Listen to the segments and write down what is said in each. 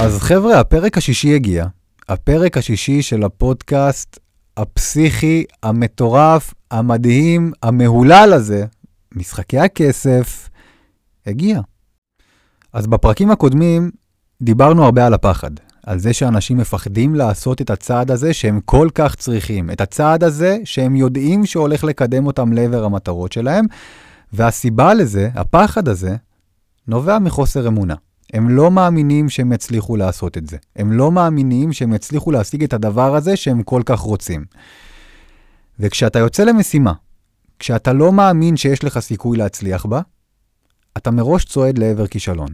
אז חבר'ה, הפרק השישי הגיע. הפרק השישי של הפודקאסט הפסיכי, המטורף, המדהים, המהולל הזה, משחקי הכסף, הגיע. אז בפרקים הקודמים דיברנו הרבה על הפחד, על זה שאנשים מפחדים לעשות את הצעד הזה שהם כל כך צריכים, את הצעד הזה שהם יודעים שהולך לקדם אותם לעבר המטרות שלהם, והסיבה לזה, הפחד הזה, נובע מחוסר אמונה. הם לא מאמינים שהם יצליחו לעשות את זה. הם לא מאמינים שהם יצליחו להשיג את הדבר הזה שהם כל כך רוצים. וכשאתה יוצא למשימה, כשאתה לא מאמין שיש לך סיכוי להצליח בה, אתה מראש צועד לעבר כישלון.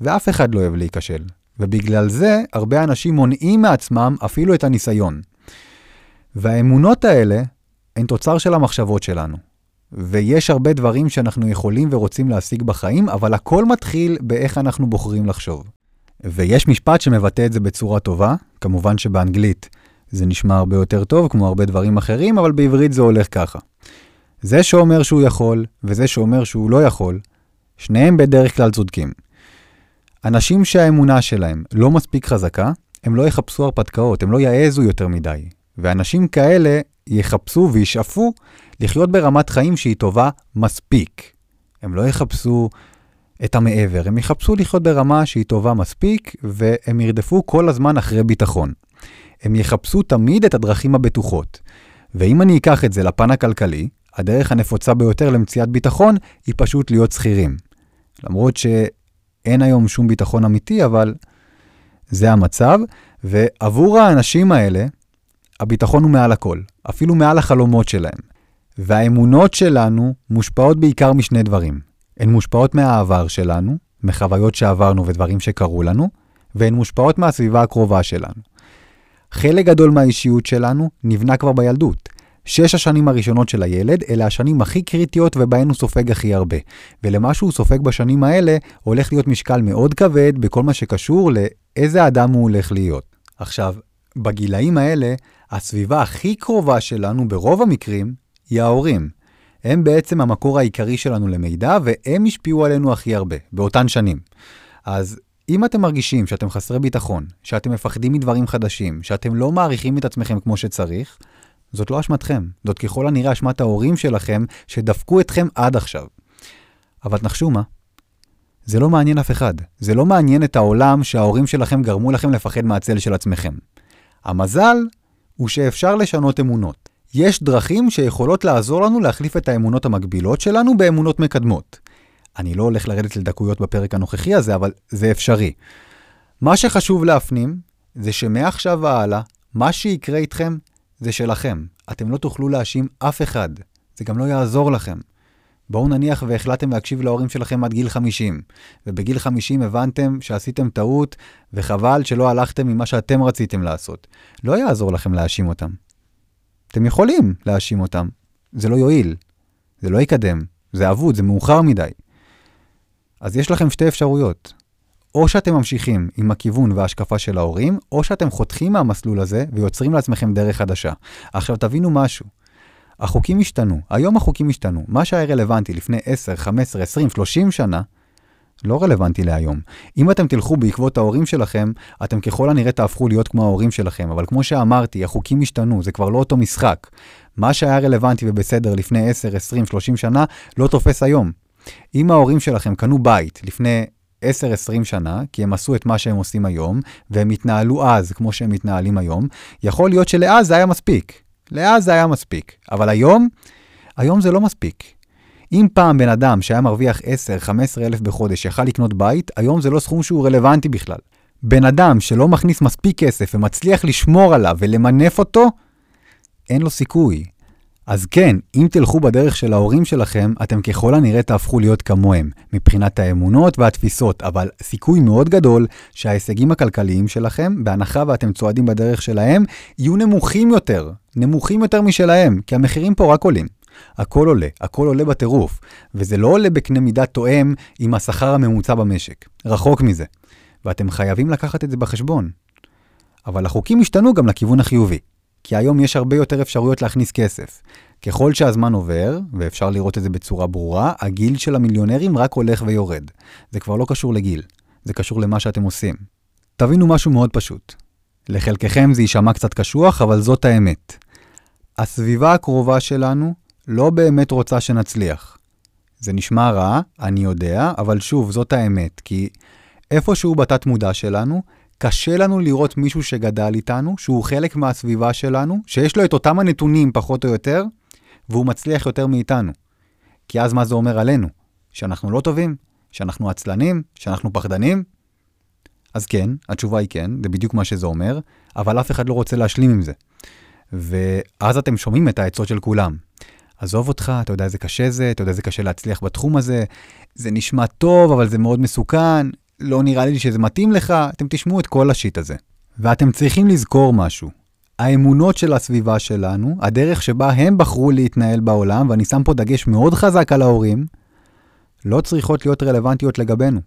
ואף אחד לא אוהב להיכשל. ובגלל זה, הרבה אנשים מונעים מעצמם אפילו את הניסיון. והאמונות האלה הן תוצר של המחשבות שלנו. ויש הרבה דברים שאנחנו יכולים ורוצים להשיג בחיים, אבל הכל מתחיל באיך אנחנו בוחרים לחשוב. ויש משפט שמבטא את זה בצורה טובה, כמובן שבאנגלית זה נשמע הרבה יותר טוב, כמו הרבה דברים אחרים, אבל בעברית זה הולך ככה. זה שאומר שהוא יכול, וזה שאומר שהוא לא יכול, שניהם בדרך כלל צודקים. אנשים שהאמונה שלהם לא מספיק חזקה, הם לא יחפשו הרפתקאות, הם לא יעזו יותר מדי. ואנשים כאלה יחפשו וישאפו לחיות ברמת חיים שהיא טובה מספיק. הם לא יחפשו את המעבר, הם יחפשו לחיות ברמה שהיא טובה מספיק, והם ירדפו כל הזמן אחרי ביטחון. הם יחפשו תמיד את הדרכים הבטוחות. ואם אני אקח את זה לפן הכלכלי, הדרך הנפוצה ביותר למציאת ביטחון היא פשוט להיות שכירים. למרות שאין היום שום ביטחון אמיתי, אבל זה המצב, ועבור האנשים האלה, הביטחון הוא מעל הכל, אפילו מעל החלומות שלהם. והאמונות שלנו מושפעות בעיקר משני דברים. הן מושפעות מהעבר שלנו, מחוויות שעברנו ודברים שקרו לנו, והן מושפעות מהסביבה הקרובה שלנו. חלק גדול מהאישיות שלנו נבנה כבר בילדות. שש השנים הראשונות של הילד אלה השנים הכי קריטיות ובהן הוא סופג הכי הרבה. ולמה שהוא סופג בשנים האלה הולך להיות משקל מאוד כבד בכל מה שקשור לאיזה אדם הוא הולך להיות. עכשיו, בגילאים האלה, הסביבה הכי קרובה שלנו ברוב המקרים היא ההורים. הם בעצם המקור העיקרי שלנו למידע, והם השפיעו עלינו הכי הרבה, באותן שנים. אז אם אתם מרגישים שאתם חסרי ביטחון, שאתם מפחדים מדברים חדשים, שאתם לא מעריכים את עצמכם כמו שצריך, זאת לא אשמתכם. זאת ככל הנראה אשמת ההורים שלכם, שדפקו אתכם עד עכשיו. אבל תנחשו מה? זה לא מעניין אף אחד. זה לא מעניין את העולם שההורים שלכם גרמו לכם לפחד מהצל של עצמכם. המזל הוא שאפשר לשנות אמונות. יש דרכים שיכולות לעזור לנו להחליף את האמונות המקבילות שלנו באמונות מקדמות. אני לא הולך לרדת לדקויות בפרק הנוכחי הזה, אבל זה אפשרי. מה שחשוב להפנים, זה שמעכשיו והלאה, מה שיקרה איתכם, זה שלכם. אתם לא תוכלו להאשים אף אחד. זה גם לא יעזור לכם. בואו נניח והחלטתם להקשיב להורים שלכם עד גיל 50, ובגיל 50 הבנתם שעשיתם טעות, וחבל שלא הלכתם ממה שאתם רציתם לעשות. לא יעזור לכם להאשים אותם. אתם יכולים להאשים אותם. זה לא יועיל. זה לא יקדם. זה אבוד, זה מאוחר מדי. אז יש לכם שתי אפשרויות. או שאתם ממשיכים עם הכיוון וההשקפה של ההורים, או שאתם חותכים מהמסלול הזה ויוצרים לעצמכם דרך חדשה. עכשיו תבינו משהו. החוקים השתנו, היום החוקים השתנו. מה שהיה רלוונטי לפני 10, 15, 20, 30 שנה, לא רלוונטי להיום. אם אתם תלכו בעקבות ההורים שלכם, אתם ככל הנראה תהפכו להיות כמו ההורים שלכם, אבל כמו שאמרתי, החוקים השתנו, זה כבר לא אותו משחק. מה שהיה רלוונטי ובסדר לפני 10, 20, 30 שנה, לא תופס היום. אם ההורים שלכם קנו בית לפני 10-20 שנה, כי הם עשו את מה שהם עושים היום, והם התנהלו אז כמו שהם מתנהלים היום, יכול להיות שלאז זה היה מספיק. לאז זה היה מספיק. אבל היום, היום זה לא מספיק. אם פעם בן אדם שהיה מרוויח 10-15 אלף בחודש יכל לקנות בית, היום זה לא סכום שהוא רלוונטי בכלל. בן אדם שלא מכניס מספיק כסף ומצליח לשמור עליו ולמנף אותו, אין לו סיכוי. אז כן, אם תלכו בדרך של ההורים שלכם, אתם ככל הנראה תהפכו להיות כמוהם, מבחינת האמונות והתפיסות, אבל סיכוי מאוד גדול שההישגים הכלכליים שלכם, בהנחה ואתם צועדים בדרך שלהם, יהיו נמוכים יותר, נמוכים יותר משלהם, כי המחירים פה רק עולים. הכל עולה, הכל עולה בטירוף, וזה לא עולה בקנה מידה תואם עם השכר הממוצע במשק, רחוק מזה. ואתם חייבים לקחת את זה בחשבון. אבל החוקים השתנו גם לכיוון החיובי. כי היום יש הרבה יותר אפשרויות להכניס כסף. ככל שהזמן עובר, ואפשר לראות את זה בצורה ברורה, הגיל של המיליונרים רק הולך ויורד. זה כבר לא קשור לגיל, זה קשור למה שאתם עושים. תבינו משהו מאוד פשוט. לחלקכם זה יישמע קצת קשוח, אבל זאת האמת. הסביבה הקרובה שלנו לא באמת רוצה שנצליח. זה נשמע רע, אני יודע, אבל שוב, זאת האמת, כי איפשהו בתת מודע שלנו, קשה לנו לראות מישהו שגדל איתנו, שהוא חלק מהסביבה שלנו, שיש לו את אותם הנתונים פחות או יותר, והוא מצליח יותר מאיתנו. כי אז מה זה אומר עלינו? שאנחנו לא טובים? שאנחנו עצלנים? שאנחנו פחדנים? אז כן, התשובה היא כן, זה בדיוק מה שזה אומר, אבל אף אחד לא רוצה להשלים עם זה. ואז אתם שומעים את העצות של כולם. עזוב אותך, אתה יודע איזה קשה זה, אתה יודע איזה קשה להצליח בתחום הזה, זה נשמע טוב, אבל זה מאוד מסוכן, לא נראה לי שזה מתאים לך, אתם תשמעו את כל השיט הזה. ואתם צריכים לזכור משהו. האמונות של הסביבה שלנו, הדרך שבה הם בחרו להתנהל בעולם, ואני שם פה דגש מאוד חזק על ההורים, לא צריכות להיות רלוונטיות לגבינו.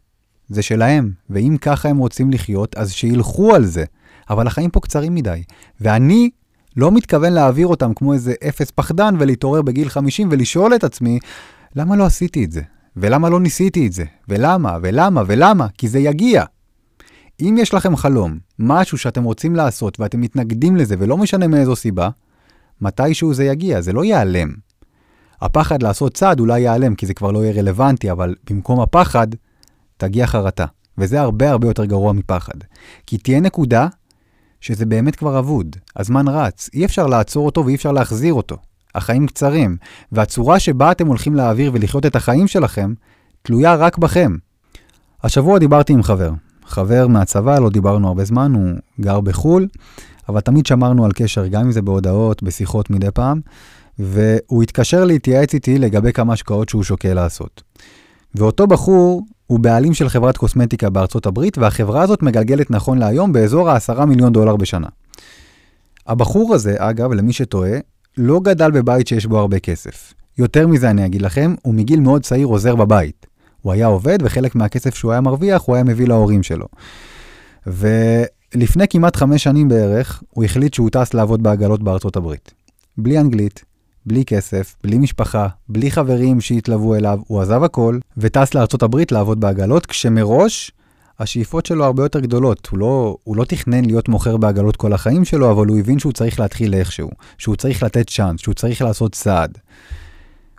זה שלהם, ואם ככה הם רוצים לחיות, אז שילכו על זה. אבל החיים פה קצרים מדי, ואני לא מתכוון להעביר אותם כמו איזה אפס פחדן ולהתעורר בגיל 50 ולשאול את עצמי, למה לא עשיתי את זה? ולמה לא ניסיתי את זה? ולמה? ולמה? ולמה? כי זה יגיע. אם יש לכם חלום, משהו שאתם רוצים לעשות ואתם מתנגדים לזה ולא משנה מאיזו סיבה, מתישהו זה יגיע, זה לא ייעלם. הפחד לעשות צעד אולי ייעלם כי זה כבר לא יהיה רלוונטי, אבל במקום הפחד, תגיע חרטה. וזה הרבה הרבה יותר גרוע מפחד. כי תהיה נקודה שזה באמת כבר אבוד, הזמן רץ, אי אפשר לעצור אותו ואי אפשר להחזיר אותו. החיים קצרים, והצורה שבה אתם הולכים להעביר ולחיות את החיים שלכם, תלויה רק בכם. השבוע דיברתי עם חבר. חבר מהצבא, לא דיברנו הרבה זמן, הוא גר בחו"ל, אבל תמיד שמרנו על קשר, גם אם זה בהודעות, בשיחות מדי פעם, והוא התקשר להתייעץ איתי לגבי כמה השקעות שהוא שוקל לעשות. ואותו בחור הוא בעלים של חברת קוסמטיקה בארצות הברית, והחברה הזאת מגלגלת נכון להיום באזור ה-10 מיליון דולר בשנה. הבחור הזה, אגב, למי שטועה, לא גדל בבית שיש בו הרבה כסף. יותר מזה אני אגיד לכם, הוא מגיל מאוד צעיר עוזר בבית. הוא היה עובד, וחלק מהכסף שהוא היה מרוויח הוא היה מביא להורים שלו. ולפני כמעט חמש שנים בערך, הוא החליט שהוא טס לעבוד בעגלות בארצות הברית. בלי אנגלית, בלי כסף, בלי משפחה, בלי חברים שהתלוו אליו, הוא עזב הכל וטס הברית לעבוד בעגלות, כשמראש השאיפות שלו הרבה יותר גדולות. הוא לא, הוא לא תכנן להיות מוכר בעגלות כל החיים שלו, אבל הוא הבין שהוא צריך להתחיל איכשהו, שהוא צריך לתת צ'אנס, שהוא צריך לעשות צעד.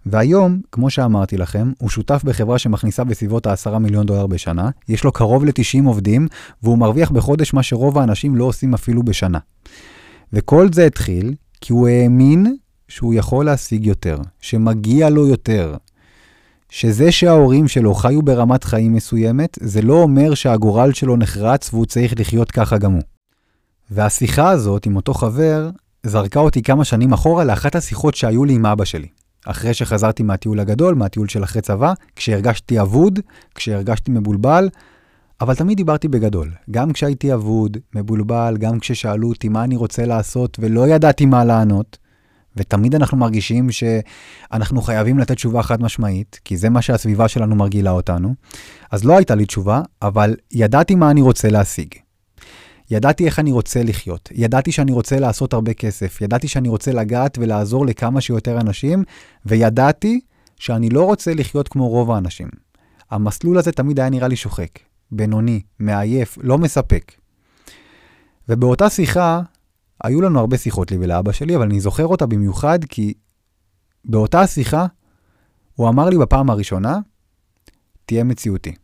והיום, כמו שאמרתי לכם, הוא שותף בחברה שמכניסה בסביבות ה-10 מיליון דולר בשנה, יש לו קרוב ל-90 עובדים, והוא מרוויח בחודש מה שרוב האנשים לא עושים אפילו בשנה. וכל זה התחיל כי הוא האמין שהוא יכול להשיג יותר, שמגיע לו יותר. שזה שההורים שלו חיו ברמת חיים מסוימת, זה לא אומר שהגורל שלו נחרץ והוא צריך לחיות ככה גם הוא. והשיחה הזאת עם אותו חבר זרקה אותי כמה שנים אחורה לאחת השיחות שהיו לי עם אבא שלי. אחרי שחזרתי מהטיול הגדול, מהטיול של אחרי צבא, כשהרגשתי אבוד, כשהרגשתי מבולבל, אבל תמיד דיברתי בגדול. גם כשהייתי אבוד, מבולבל, גם כששאלו אותי מה אני רוצה לעשות ולא ידעתי מה לענות, ותמיד אנחנו מרגישים שאנחנו חייבים לתת תשובה חד משמעית, כי זה מה שהסביבה שלנו מרגילה אותנו. אז לא הייתה לי תשובה, אבל ידעתי מה אני רוצה להשיג. ידעתי איך אני רוצה לחיות, ידעתי שאני רוצה לעשות הרבה כסף, ידעתי שאני רוצה לגעת ולעזור לכמה שיותר אנשים, וידעתי שאני לא רוצה לחיות כמו רוב האנשים. המסלול הזה תמיד היה נראה לי שוחק, בינוני, מעייף, לא מספק. ובאותה שיחה היו לנו הרבה שיחות לי ולאבא שלי, אבל אני זוכר אותה במיוחד כי באותה שיחה הוא אמר לי בפעם הראשונה, תהיה מציאותי.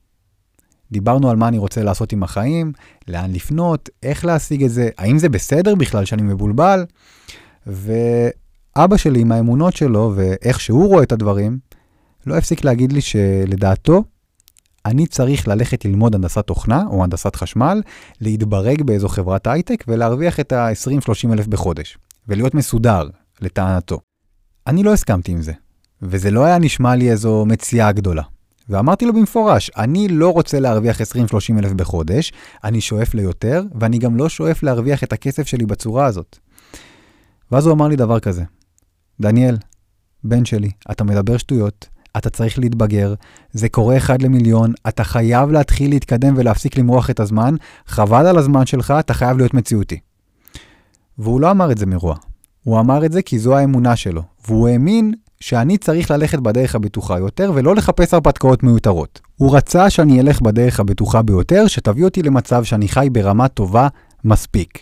דיברנו על מה אני רוצה לעשות עם החיים, לאן לפנות, איך להשיג את זה, האם זה בסדר בכלל שאני מבולבל. ואבא שלי עם האמונות שלו ואיך שהוא רואה את הדברים, לא הפסיק להגיד לי שלדעתו אני צריך ללכת ללמוד הנדסת תוכנה או הנדסת חשמל, להתברג באיזו חברת הייטק ולהרוויח את ה-20-30 אלף בחודש, ולהיות מסודר, לטענתו. אני לא הסכמתי עם זה, וזה לא היה נשמע לי איזו מציאה גדולה. ואמרתי לו במפורש, אני לא רוצה להרוויח 20-30 אלף בחודש, אני שואף ליותר, ואני גם לא שואף להרוויח את הכסף שלי בצורה הזאת. ואז הוא אמר לי דבר כזה, דניאל, בן שלי, אתה מדבר שטויות, אתה צריך להתבגר, זה קורה אחד למיליון, אתה חייב להתחיל להתקדם ולהפסיק למרוח את הזמן, חבל על הזמן שלך, אתה חייב להיות מציאותי. והוא לא אמר את זה מרוע, הוא אמר את זה כי זו האמונה שלו, והוא האמין שאני צריך ללכת בדרך הבטוחה יותר ולא לחפש הרפתקאות מיותרות. הוא רצה שאני אלך בדרך הבטוחה ביותר, שתביא אותי למצב שאני חי ברמה טובה מספיק.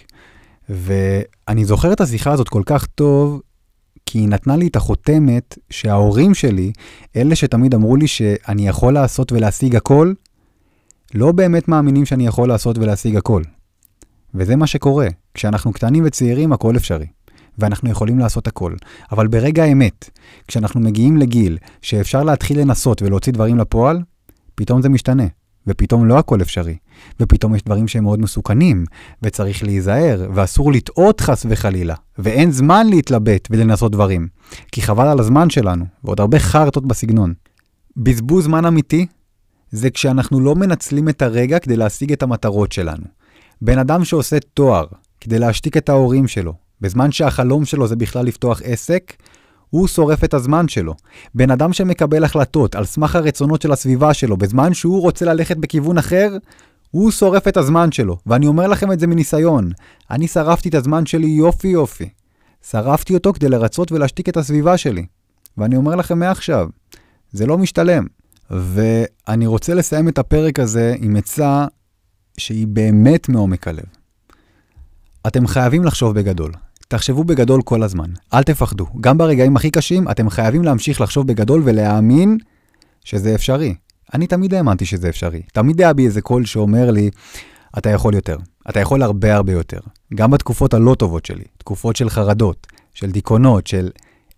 ואני זוכר את השיחה הזאת כל כך טוב, כי היא נתנה לי את החותמת שההורים שלי, אלה שתמיד אמרו לי שאני יכול לעשות ולהשיג הכל, לא באמת מאמינים שאני יכול לעשות ולהשיג הכל. וזה מה שקורה. כשאנחנו קטנים וצעירים, הכל אפשרי. ואנחנו יכולים לעשות הכל. אבל ברגע האמת, כשאנחנו מגיעים לגיל שאפשר להתחיל לנסות ולהוציא דברים לפועל, פתאום זה משתנה. ופתאום לא הכל אפשרי. ופתאום יש דברים שהם מאוד מסוכנים, וצריך להיזהר, ואסור לטעות חס וחלילה. ואין זמן להתלבט ולנסות דברים. כי חבל על הזמן שלנו, ועוד הרבה חרטות בסגנון. בזבוז זמן אמיתי זה כשאנחנו לא מנצלים את הרגע כדי להשיג את המטרות שלנו. בן אדם שעושה תואר כדי להשתיק את ההורים שלו, בזמן שהחלום שלו זה בכלל לפתוח עסק, הוא שורף את הזמן שלו. בן אדם שמקבל החלטות על סמך הרצונות של הסביבה שלו, בזמן שהוא רוצה ללכת בכיוון אחר, הוא שורף את הזמן שלו. ואני אומר לכם את זה מניסיון. אני שרפתי את הזמן שלי יופי יופי. שרפתי אותו כדי לרצות ולהשתיק את הסביבה שלי. ואני אומר לכם מעכשיו, זה לא משתלם. ואני רוצה לסיים את הפרק הזה עם עצה שהיא באמת מעומק הלב. אתם חייבים לחשוב בגדול. תחשבו בגדול כל הזמן. אל תפחדו. גם ברגעים הכי קשים, אתם חייבים להמשיך לחשוב בגדול ולהאמין שזה אפשרי. אני תמיד האמנתי שזה אפשרי. תמיד היה בי איזה קול שאומר לי, אתה יכול יותר. אתה יכול הרבה הרבה יותר. גם בתקופות הלא טובות שלי. תקופות של חרדות, של דיכאונות, של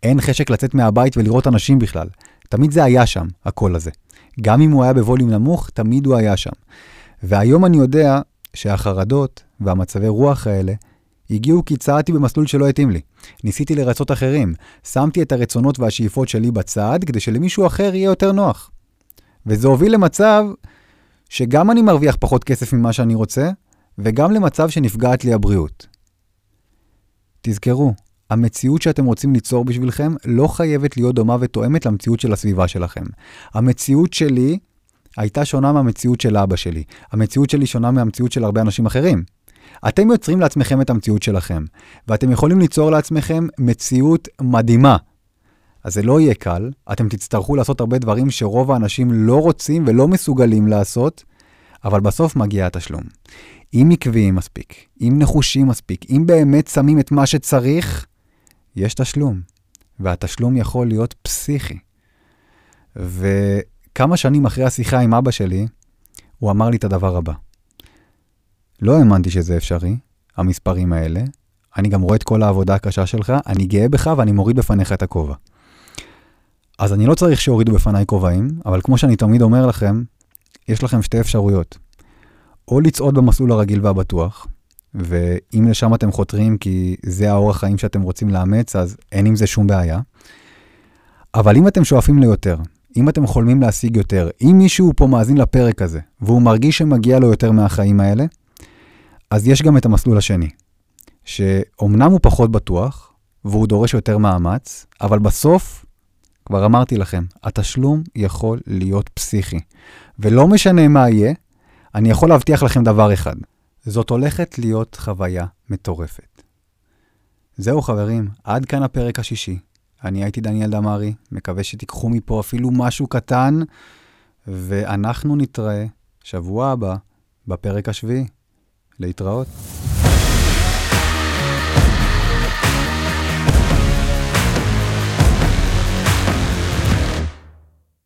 אין חשק לצאת מהבית ולראות אנשים בכלל. תמיד זה היה שם, הקול הזה. גם אם הוא היה בווליום נמוך, תמיד הוא היה שם. והיום אני יודע שהחרדות והמצבי רוח האלה הגיעו כי צעדתי במסלול שלא התאים לי. ניסיתי לרצות אחרים, שמתי את הרצונות והשאיפות שלי בצד כדי שלמישהו אחר יהיה יותר נוח. וזה הוביל למצב שגם אני מרוויח פחות כסף ממה שאני רוצה, וגם למצב שנפגעת לי הבריאות. תזכרו, המציאות שאתם רוצים ליצור בשבילכם לא חייבת להיות דומה ותואמת למציאות של הסביבה שלכם. המציאות שלי הייתה שונה מהמציאות של אבא שלי. המציאות שלי שונה מהמציאות של הרבה אנשים אחרים. אתם יוצרים לעצמכם את המציאות שלכם, ואתם יכולים ליצור לעצמכם מציאות מדהימה. אז זה לא יהיה קל, אתם תצטרכו לעשות הרבה דברים שרוב האנשים לא רוצים ולא מסוגלים לעשות, אבל בסוף מגיע התשלום. אם עקביים מספיק, אם נחושים מספיק, אם באמת שמים את מה שצריך, יש תשלום. והתשלום יכול להיות פסיכי. וכמה שנים אחרי השיחה עם אבא שלי, הוא אמר לי את הדבר הבא. לא האמנתי שזה אפשרי, המספרים האלה. אני גם רואה את כל העבודה הקשה שלך, אני גאה בך ואני מוריד בפניך את הכובע. אז אני לא צריך שיורידו בפניי כובעים, אבל כמו שאני תמיד אומר לכם, יש לכם שתי אפשרויות. או לצעוד במסלול הרגיל והבטוח, ואם לשם אתם חותרים כי זה האורח חיים שאתם רוצים לאמץ, אז אין עם זה שום בעיה. אבל אם אתם שואפים ליותר, אם אתם חולמים להשיג יותר, אם מישהו פה מאזין לפרק הזה, והוא מרגיש שמגיע לו יותר מהחיים האלה, אז יש גם את המסלול השני, שאומנם הוא פחות בטוח, והוא דורש יותר מאמץ, אבל בסוף, כבר אמרתי לכם, התשלום יכול להיות פסיכי. ולא משנה מה יהיה, אני יכול להבטיח לכם דבר אחד, זאת הולכת להיות חוויה מטורפת. זהו חברים, עד כאן הפרק השישי. אני הייתי דניאל דמארי, מקווה שתיקחו מפה אפילו משהו קטן, ואנחנו נתראה שבוע הבא בפרק השביעי. להתראות.